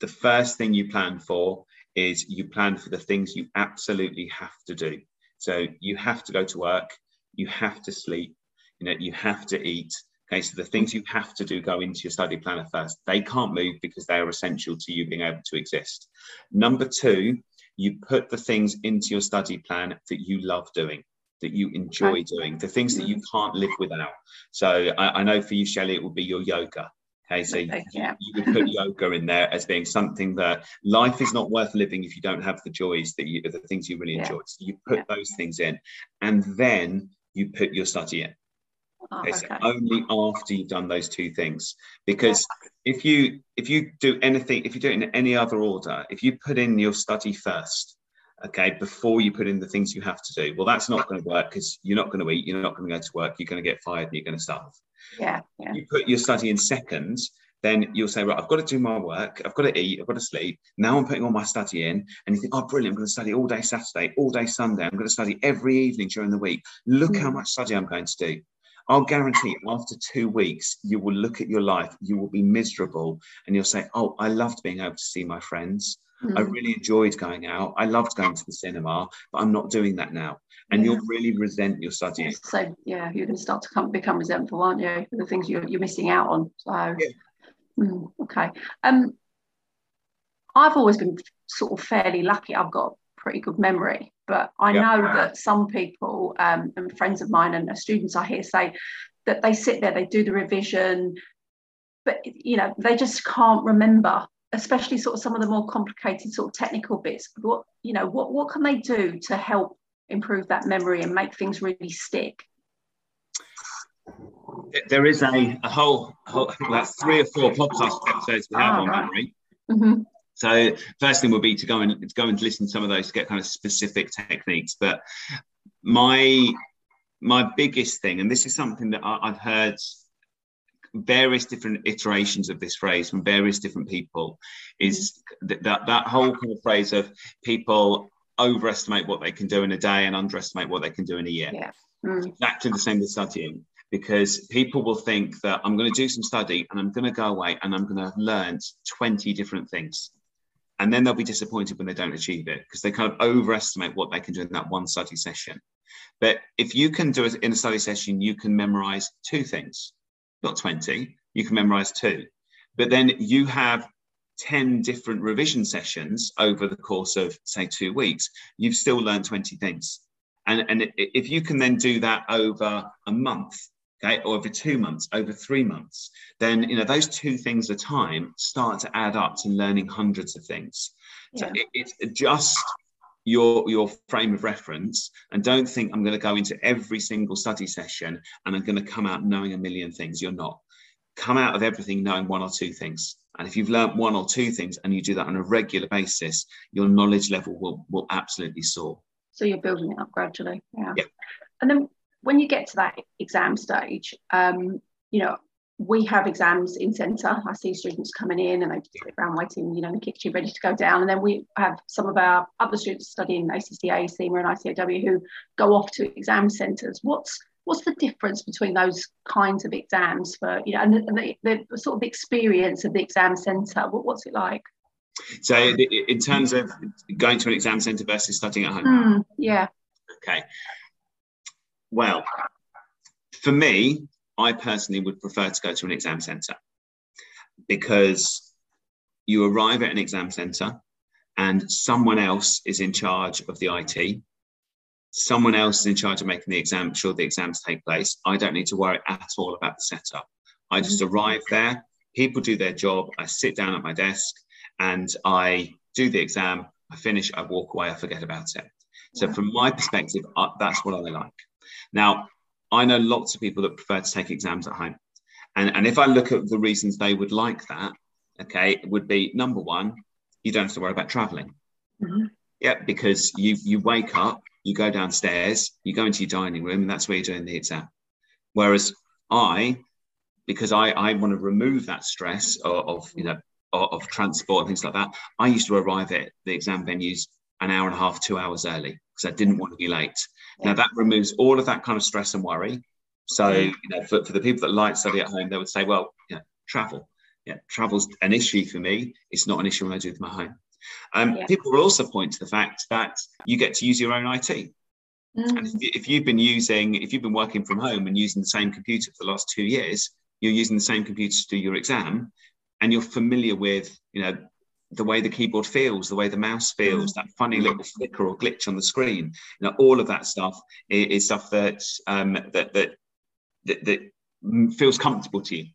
The first thing you plan for is you plan for the things you absolutely have to do. So you have to go to work, you have to sleep, you know, you have to eat. Okay, so the things you have to do go into your study planner first. They can't move because they are essential to you being able to exist. Number two, you put the things into your study plan that you love doing that you enjoy doing, the things that you mm. can't live without. So I, I know for you, Shelley, it would be your yoga. Okay, so okay, yeah. you, you, would put yoga in there as being something that life is not worth living if you don't have the joys that you, the things you really yeah. enjoy. So you put yeah. those things in, and then you put your study in. Oh, okay, okay. Only after you've done those two things, because if you if you do anything, if you do it in any other order, if you put in your study first, okay, before you put in the things you have to do. Well, that's not going to work because you're not going to eat, you're not going to go to work, you're going to get fired, and you're going to starve.
Yeah, yeah.
You put your study in second, then you'll say, right, I've got to do my work, I've got to eat, I've got to sleep. Now I'm putting all my study in, and you think, oh, brilliant, I'm going to study all day Saturday, all day Sunday, I'm going to study every evening during the week. Look mm. how much study I'm going to do. I'll guarantee after two weeks, you will look at your life, you will be miserable, and you'll say, Oh, I loved being able to see my friends. Mm. I really enjoyed going out. I loved going to the cinema, but I'm not doing that now. And yeah. you'll really resent your studying.
So yeah, you're going to start to come, become resentful, aren't you? The things you're, you're missing out on. So yeah. mm, okay. Um, I've always been sort of fairly lucky. I've got pretty good memory, but I yeah. know that some people um, and friends of mine and students I hear say that they sit there, they do the revision, but you know they just can't remember especially sort of some of the more complicated sort of technical bits what you know what what can they do to help improve that memory and make things really stick
there is a, a whole, a whole that's three or four podcast episodes we have oh, on right. memory mm-hmm. so first thing would be to go and to go and listen to some of those to get kind of specific techniques but my my biggest thing and this is something that I, i've heard various different iterations of this phrase from various different people is mm-hmm. that that whole kind of phrase of people overestimate what they can do in a day and underestimate what they can do in a year.
Yeah. Mm.
Exactly the same with studying because people will think that I'm going to do some study and I'm going to go away and I'm going to have learned 20 different things. And then they'll be disappointed when they don't achieve it because they kind of overestimate what they can do in that one study session. But if you can do it in a study session, you can memorize two things not 20, you can memorize two. But then you have 10 different revision sessions over the course of, say, two weeks, you've still learned 20 things. And, and if you can then do that over a month, okay, or over two months, over three months, then you know those two things at a time start to add up to learning hundreds of things. Yeah. So it, it's just your your frame of reference and don't think i'm going to go into every single study session and i'm going to come out knowing a million things you're not come out of everything knowing one or two things and if you've learned one or two things and you do that on a regular basis your knowledge level will, will absolutely soar
so you're building it up gradually yeah. yeah. and then when you get to that exam stage um, you know we have exams in centre. I see students coming in and they sit around waiting, you know, in the kitchen ready to go down. And then we have some of our other students studying ACCA, CIMA and ICAEW who go off to exam centres. What's what's the difference between those kinds of exams for, you know, and the, the, the sort of experience of the exam centre? What, what's it like?
So in terms of going to an exam centre versus studying at home?
Mm, yeah.
Okay. Well, for me, I personally would prefer to go to an exam centre because you arrive at an exam centre and someone else is in charge of the IT. Someone else is in charge of making the exam sure the exams take place. I don't need to worry at all about the setup. I just mm-hmm. arrive there, people do their job, I sit down at my desk and I do the exam, I finish, I walk away, I forget about it. So, from my perspective, that's what I like. Now, I know lots of people that prefer to take exams at home. And, and if I look at the reasons they would like that, okay, it would be number one, you don't have to worry about traveling. Mm-hmm. Yeah, because you you wake up, you go downstairs, you go into your dining room, and that's where you're doing the exam. Whereas I, because I, I want to remove that stress of, of you know of, of, transport and things like that, I used to arrive at the exam venues an hour and a half, two hours early because I didn't want to be late. Now that removes all of that kind of stress and worry. So, you know, for, for the people that like study at home, they would say, well, yeah, travel. Yeah, travel's an issue for me. It's not an issue when I do them at home. Um, yeah. People will also point to the fact that you get to use your own IT. Mm. And if, if, you've been using, if you've been working from home and using the same computer for the last two years, you're using the same computer to do your exam, and you're familiar with, you know, the way the keyboard feels, the way the mouse feels, that funny little flicker or glitch on the screen. You know, all of that stuff is, is stuff that, um, that, that that that feels comfortable to you.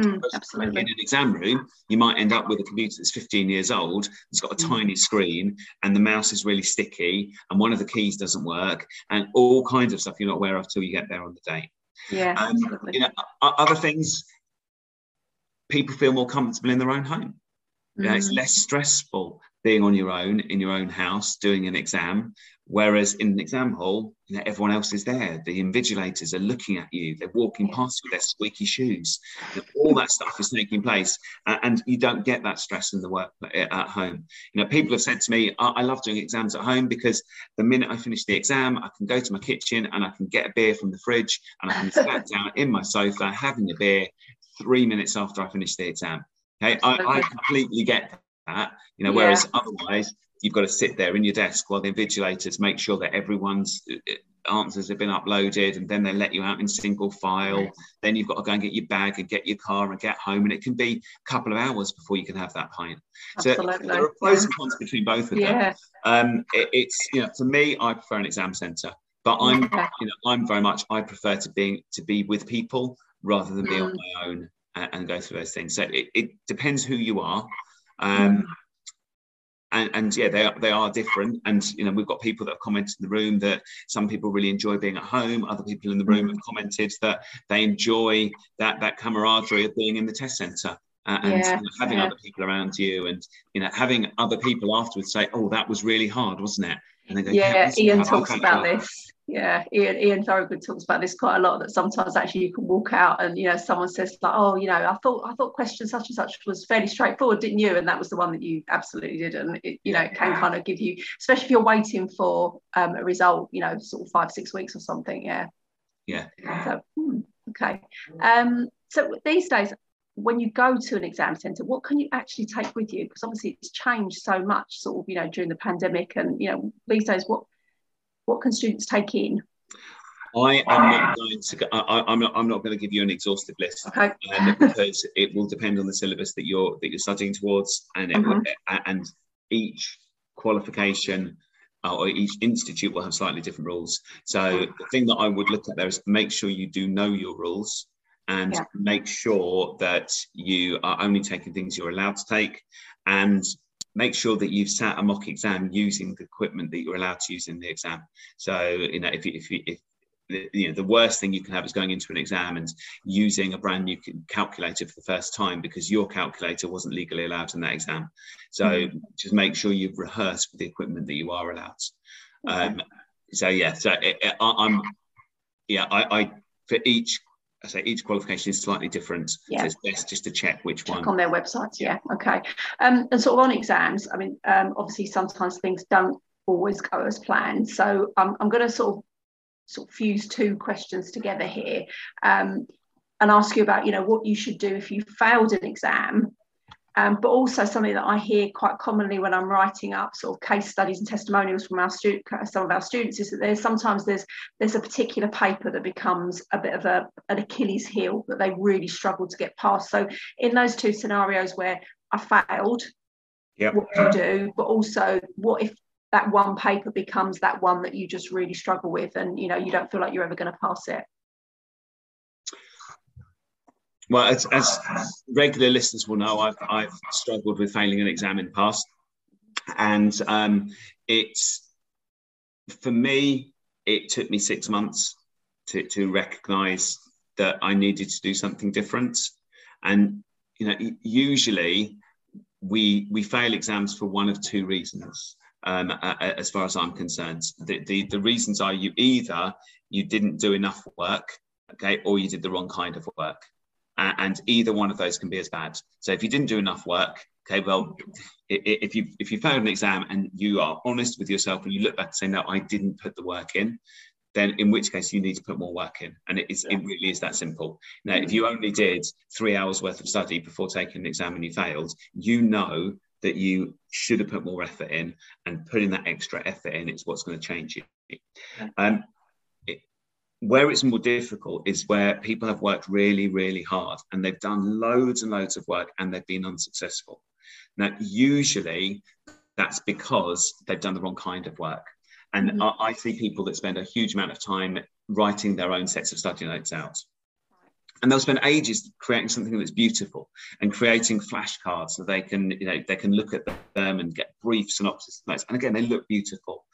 Mm, absolutely.
In an exam room, you might end up with a computer that's 15 years old, it's got a mm. tiny screen, and the mouse is really sticky, and one of the keys doesn't work, and all kinds of stuff you're not aware of till you get there on the day.
Yeah, um,
you know, other things, people feel more comfortable in their own home. Mm. Yeah, it's less stressful being on your own in your own house doing an exam. Whereas in an exam hall, you know, everyone else is there. The invigilators are looking at you. They're walking past you with their squeaky shoes. You know, all that stuff is taking place, uh, and you don't get that stress in the work uh, at home. You know, people have said to me, I-, I love doing exams at home because the minute I finish the exam, I can go to my kitchen and I can get a beer from the fridge, and I can sit down in my sofa having a beer three minutes after I finish the exam. Okay, I, I completely get that. You know, yeah. whereas otherwise you've got to sit there in your desk while the invigilators make sure that everyone's uh, answers have been uploaded and then they let you out in single file. Then you've got to go and get your bag and get your car and get home. And it can be a couple of hours before you can have that pint. Absolutely. So there are pros and cons between both of
yeah.
them. Um, it, it's, you know, for me, I prefer an exam centre. But I'm, yeah. you know, I'm very much I prefer to be to be with people rather than be mm. on my own and, go through those things. So it, it depends who you are. Um, and, and, yeah, they are, they are different. And you know, we've got people that have commented in the room that some people really enjoy being at home. Other people in the room have commented that they enjoy that that camaraderie of being in the test centre. Uh, and yeah, you know, having yeah. other people around you, and you know, having other people afterwards say, "Oh, that was really hard, wasn't it?"
And they go, "Yeah." Ian talks about this yeah ian ian thorogood talks about this quite a lot that sometimes actually you can walk out and you know someone says like oh you know i thought i thought question such and such was fairly straightforward didn't you? And that was the one that you absolutely did and it, you know it can kind of give you especially if you're waiting for um, a result you know sort of five six weeks or something yeah.
Yeah.
So, hmm, okay. Um so these days when you go to an exam centre, what can you actually take with you? Because obviously it's changed so much, sort of, you know, during the pandemic, and you know, these days, what what can students take in?
I am not going to. I, am not. I'm not going to give you an exhaustive list,
okay.
um, because it will depend on the syllabus that you're that you're studying towards, and it, mm-hmm. and each qualification uh, or each institute will have slightly different rules. So the thing that I would look at there is make sure you do know your rules and yeah. make sure that you are only taking things you're allowed to take and make sure that you've sat a mock exam using the equipment that you're allowed to use in the exam. So, you know, if, you, if, you, if you know the worst thing you can have is going into an exam and using a brand new calculator for the first time because your calculator wasn't legally allowed in that exam so mm-hmm. just make sure you've rehearsed with the equipment that you are allowed um, so yeah so it, it, I, am yeah I, I for each I say each qualification is slightly different. Yeah. So it's best just to check which check one.
On their websites, yeah. Okay. Um, and sort of on exams, I mean, um, obviously sometimes things don't always go as planned. So um, I'm going to sort of sort of fuse two questions together here um, and ask you about, you know, what you should do if you failed an exam um, but also something that I hear quite commonly when I'm writing up sort of case studies and testimonials from our student, some of our students is that there's sometimes there's there's a particular paper that becomes a bit of a, an Achilles heel that they really struggle to get past. So in those two scenarios where I failed,
yep.
what do you do? But also, what if that one paper becomes that one that you just really struggle with, and you know you don't feel like you're ever going to pass it?
Well, as, as, regular listeners will know, I've, I've struggled with failing an exam in the past. And um, it's, for me, it took me six months to, to recognize that I needed to do something different. And, you know, usually we, we fail exams for one of two reasons. Um, as far as I'm concerned, the, the, the reasons are you either you didn't do enough work, okay, or you did the wrong kind of work and either one of those can be as bad. So if you didn't do enough work, okay, well, if you if you failed an exam and you are honest with yourself and you look back and say, no, I didn't put the work in, then in which case you need to put more work in, and it is yeah. it really is that simple. Now, if you only did three hours worth of study before taking an exam and you failed, you know that you should have put more effort in, and putting that extra effort in is what's going to change you. Um, where it's more difficult is where people have worked really, really hard and they've done loads and loads of work and they've been unsuccessful. Now, usually that's because they've done the wrong kind of work. And mm-hmm. I, I, see people that spend a huge amount of time writing their own sets of study notes out. And they'll spend ages creating something that's beautiful and creating flashcards so they can, you know, they can look at them and get brief synopsis notes. And again, they look beautiful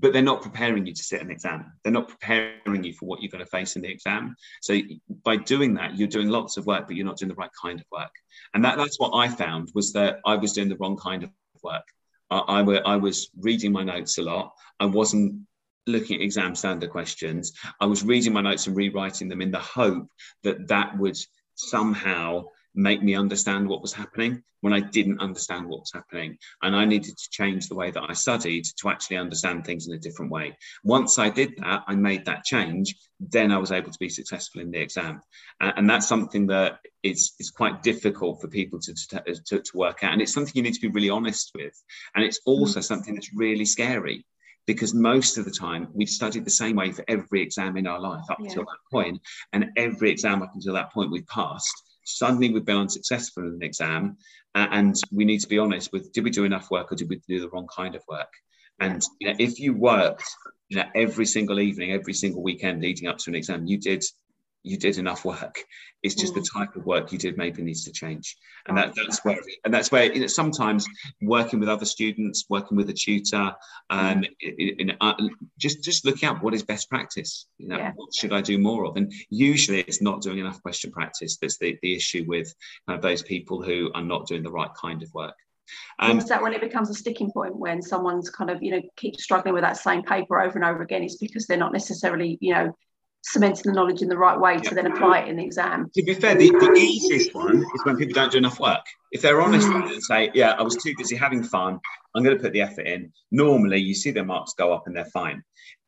but they're not preparing you to sit an exam. They're not preparing you for what you're going to face in the exam. So by doing that, you're doing lots of work, but you're not doing the right kind of work. And that, that's what I found was that I was doing the wrong kind of work. I, I, were, I was reading my notes a lot. I wasn't looking at exam standard questions. I was reading my notes and rewriting them in the hope that that would somehow make me understand what was happening when I didn't understand what was happening. And I needed to change the way that I studied to actually understand things in a different way. Once I did that, I made that change, then I was able to be successful in the exam. And, that's something that is, is quite difficult for people to, to, to work out. And it's something you need to be really honest with. And it's mm-hmm. also something that's really scary because most of the time we've studied the same way for every exam in our life up yeah. until that point, and every exam up until that point we've passed suddenly we've been unsuccessful in an exam and we need to be honest with did we do enough work or did we do the wrong kind of work? And you know, if you worked you know, every single evening every single weekend leading up to an exam you did you did enough work. It's just mm. the type of work you did maybe needs to change, and that, that's where and that's where you know sometimes working with other students, working with a tutor, um, mm. in, in, uh, just just looking at what is best practice. You know, yeah. what should I do more of? And usually it's not doing enough question practice that's the, the issue with kind of those people who are not doing the right kind of work.
Um, is that when it becomes a sticking point when someone's kind of you know keep struggling with that same paper over and over again? It's because they're not necessarily you know cementing the knowledge in the right way to then apply it in the exam.
To be fair, the, the easiest one is when people don't do enough work. If they're honest mm. and say, "Yeah, I was too busy having fun. I'm going to put the effort in." Normally, you see their marks go up and they're fine.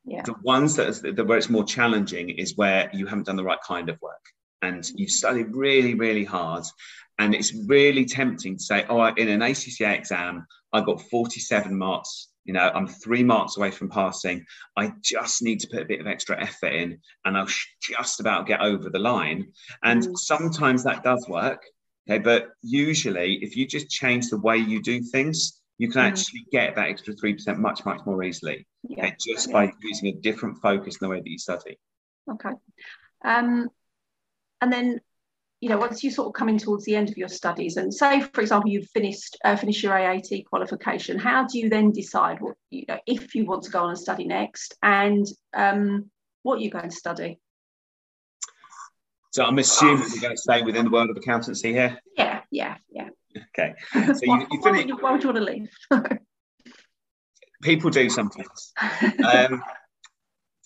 Yeah.
The ones that, that where it's more challenging is where you haven't done the right kind of work and you've studied really, really hard. And it's really tempting to say, "Oh, in an ACCA exam, I got 47 marks You know, I'm three marks away from passing. I just need to put a bit of extra effort in and I'll just about get over the line. And mm. sometimes that does work. Okay. But usually, if you just change the way you do things, you can mm. actually get that extra 3% much, much more easily. Yeah. Okay, just yeah. by using a different focus in the way that you study.
Okay. Um, and then you know, once you're sort of coming towards the end of your studies, and say, for example, you've finished uh, finished your AAT qualification, how do you then decide what you know if you want to go on and study next, and um, what you're going to study?
So I'm assuming you're going to stay within the world of accountancy here.
Yeah, yeah, yeah.
Okay. So you, you
why, why, would you, why would you want to leave?
People do sometimes. Um,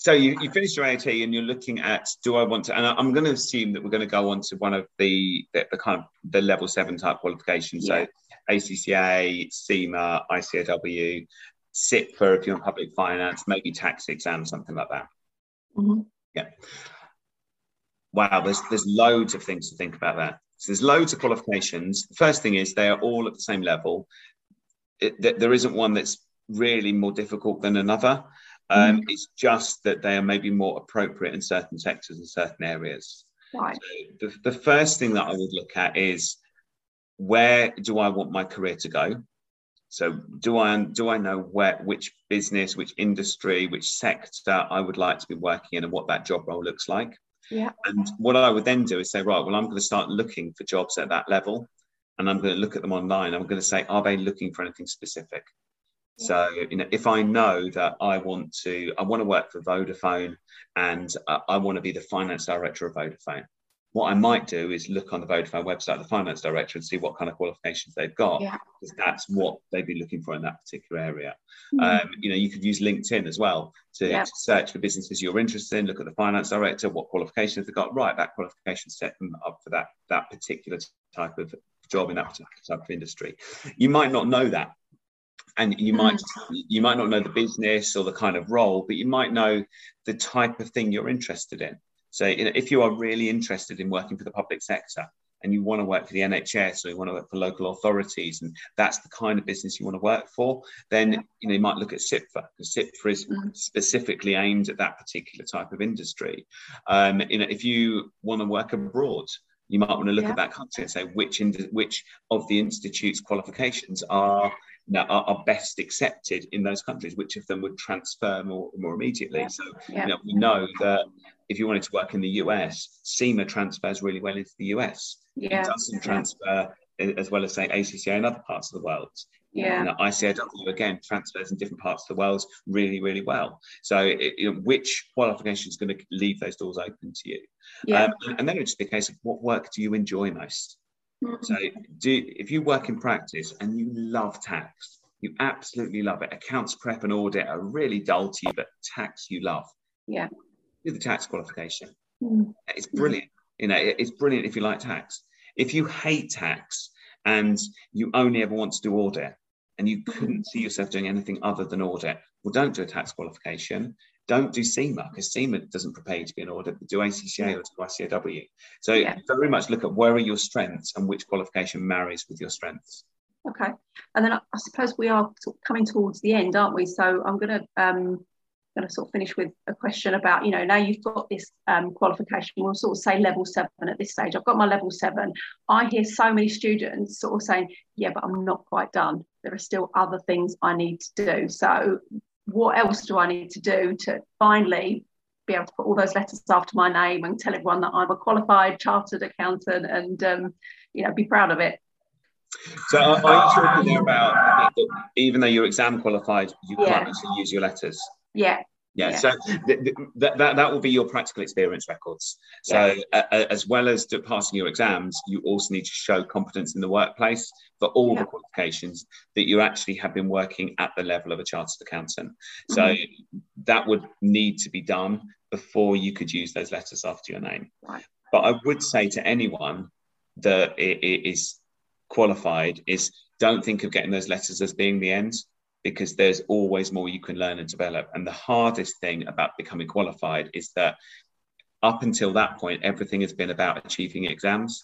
so you, you finished your AAT and you're looking at do I want to and I'm going to assume that we're going to go on to one of the the, the kind of the level seven type qualifications. Yeah. So ACCA, CIMA, ICAEW, CIPFA if you're in public finance, maybe tax exam, something like that. Mm-hmm. Yeah. Wow, there's there's loads of things to think about there. So there's loads of qualifications. First thing is they are all at the same level. It, there isn't one that's really more difficult than another. Um, mm. It's just that they are maybe more appropriate in certain sectors and certain areas.
Right.
So the, the first thing that I would look at is where do I want my career to go? So do I do I know where which business, which industry, which sector I would like to be working in and what that job role looks like?
Yeah.
And what I would then do is say, right, well, I'm going to start looking for jobs at that level and I'm going to look at them online. I'm going to say, are they looking for anything specific? So, you know, if I know that I want to, I want to work for Vodafone and uh, I want to be the finance director of Vodafone, what I might do is look on the Vodafone website, the finance director, and see what kind of qualifications they've got, yeah. because that's what they'd be looking for in that particular area. Mm-hmm. Um, you know, you could use LinkedIn as well to, yeah. to, search for businesses you're interested in. Look at the finance director, what qualifications they've got. Right, that qualification set them up for that that particular type of job in that type of industry. You might not know that and you might mm. you might not know the business or the kind of role but you might know the type of thing you're interested in so you know, if you are really interested in working for the public sector and you want to work for the NHS or you want to work for local authorities and that's the kind of business you want to work for then you know you might look at CIPFA because CIPFA is mm. specifically aimed at that particular type of industry um, you know if you want to work abroad you might want to look yeah. at that country and say which in, which of the institute's qualifications are are, are, best accepted in those countries, which of them would transfer more, more immediately. Yeah. So yeah. You know, we know that if you wanted to work in the US, CIMA transfers really well into the US.
Yeah.
It doesn't transfer as well as say ACCA in other parts of the world.
Yeah.
Know, ICAEW again transfers in different parts of the world really, really well. So, it, you know, which qualification is going to leave those doors open to you?
Yeah. Um,
and then it's just a case of what work do you enjoy most? So, do if you work in practice and you love tax, you absolutely love it. Accounts prep and audit are really dull to you, but tax you love.
Yeah.
Do the tax qualification. Mm. It's brilliant. You know, it's brilliant if you like tax. If you hate tax and you only ever want to do audit and you couldn't see yourself doing anything other than audit, well, don't do a tax qualification don't do CIMA because CIMA doesn't prepare you to be an auditor, do ACCA or do ICAEW. So yeah. very much look at where are your strengths and which qualification marries with your strengths.
Okay. And then I, I suppose we are coming towards the end, aren't we? So I'm going to um, going to sort of finish with a question about, you know, now you've got this um, qualification, we'll sort of say level seven at this stage. I've got my level seven. I hear so many students sort of saying, yeah, but I'm not quite done. There are still other things I need to do. So what else do I need to do to finally be able to put all those letters after my name and tell everyone that I'm a qualified chartered accountant and um, you know be proud of it.
So are, are you talking there about even though you're exam qualified, you yeah. can't actually use your letters?
Yeah,
yeah, yeah. so th- th- that, that, that will be your practical experience records. So, yeah. uh, as well as passing your exams, you also need to show competence in the workplace for all yeah. the qualifications that you actually have been working at the level of a chartered accountant. So, mm-hmm. that would need to be done before you could use those letters after your name.
Right.
But I would say to anyone that it is qualified is don't think of getting those letters as being the end because there's always more you can learn and develop. And the hardest thing about becoming qualified is that up until that point, everything has been about achieving exams.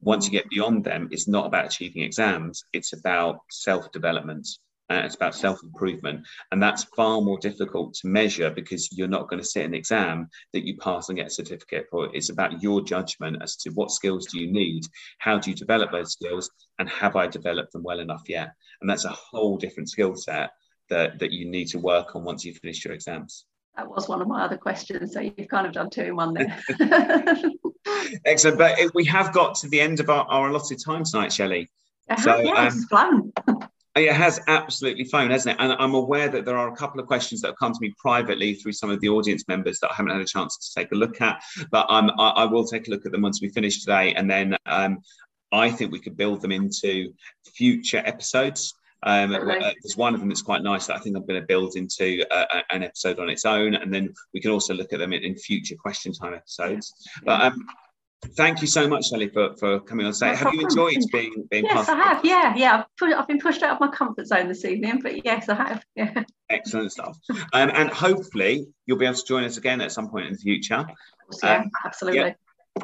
Once you get beyond them, it's not about achieving exams, it's about self development Uh, it's about self improvement. And that's far more difficult to measure because you're not going to sit an exam that you pass and get a certificate for. It's about your judgment as to what skills do you need, how do you develop those skills, and have I developed them well enough yet? And that's a whole different skill set that, that you need to work on once you've finished your exams.
That was one of my other questions. So you've kind of done two in one there.
Excellent. But we have got to the end of our, our allotted time tonight, Shelley.
So, yeah, um, fun.
It has absolutely flown, hasn't it? And I'm aware that there are a couple of questions that have come to me privately through some of the audience members that I haven't had a chance to take a look at. But um, I, I will take a look at them once we finish today. And then um, I think we could build them into future episodes. Um, uh, there's one of them that's quite nice that I think I'm going to build into uh, an episode on its own, and then we can also look at them in, in future question time episodes. But um, thank you so much, Shelley, for, for coming on stage. No have you enjoyed being being
yes, I have. Yeah, yeah. I've, put, I've, been pushed out of my comfort zone this evening, but yes, I have. Yeah.
Excellent stuff. Um, and hopefully you'll be able to join us again at some point in the future.
Yeah, um, absolutely. Yeah,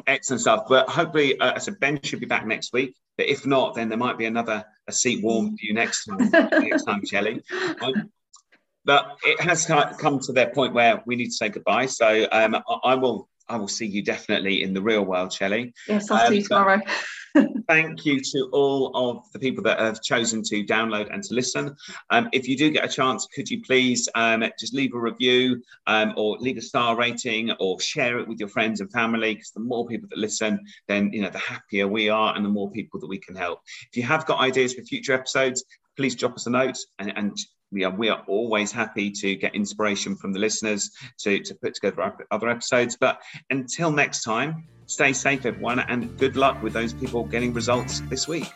excellent stuff. But hopefully, uh, I said Ben should be back next week. But if not, then there might be another a seat warm for you next time, next time, Shelley. Um, but it has come to that point where we need to say goodbye. So um, I, I will I will see you definitely in the real world, Shelley.
Yes, I'll um, see you tomorrow.
thank you to all of the people that have chosen to download and to listen. Um, if you do get a chance, could you please um, just leave a review um, or leave a star rating or share it with your friends and family? Because the more people that listen, then you know the happier we are and the more people that we can help. If you have got ideas for future episodes, please drop us a note and, and we are, we are always happy to get inspiration from the listeners to, to put together other episodes. But until next time, stay safe, everyone, and good luck with those people getting results this week.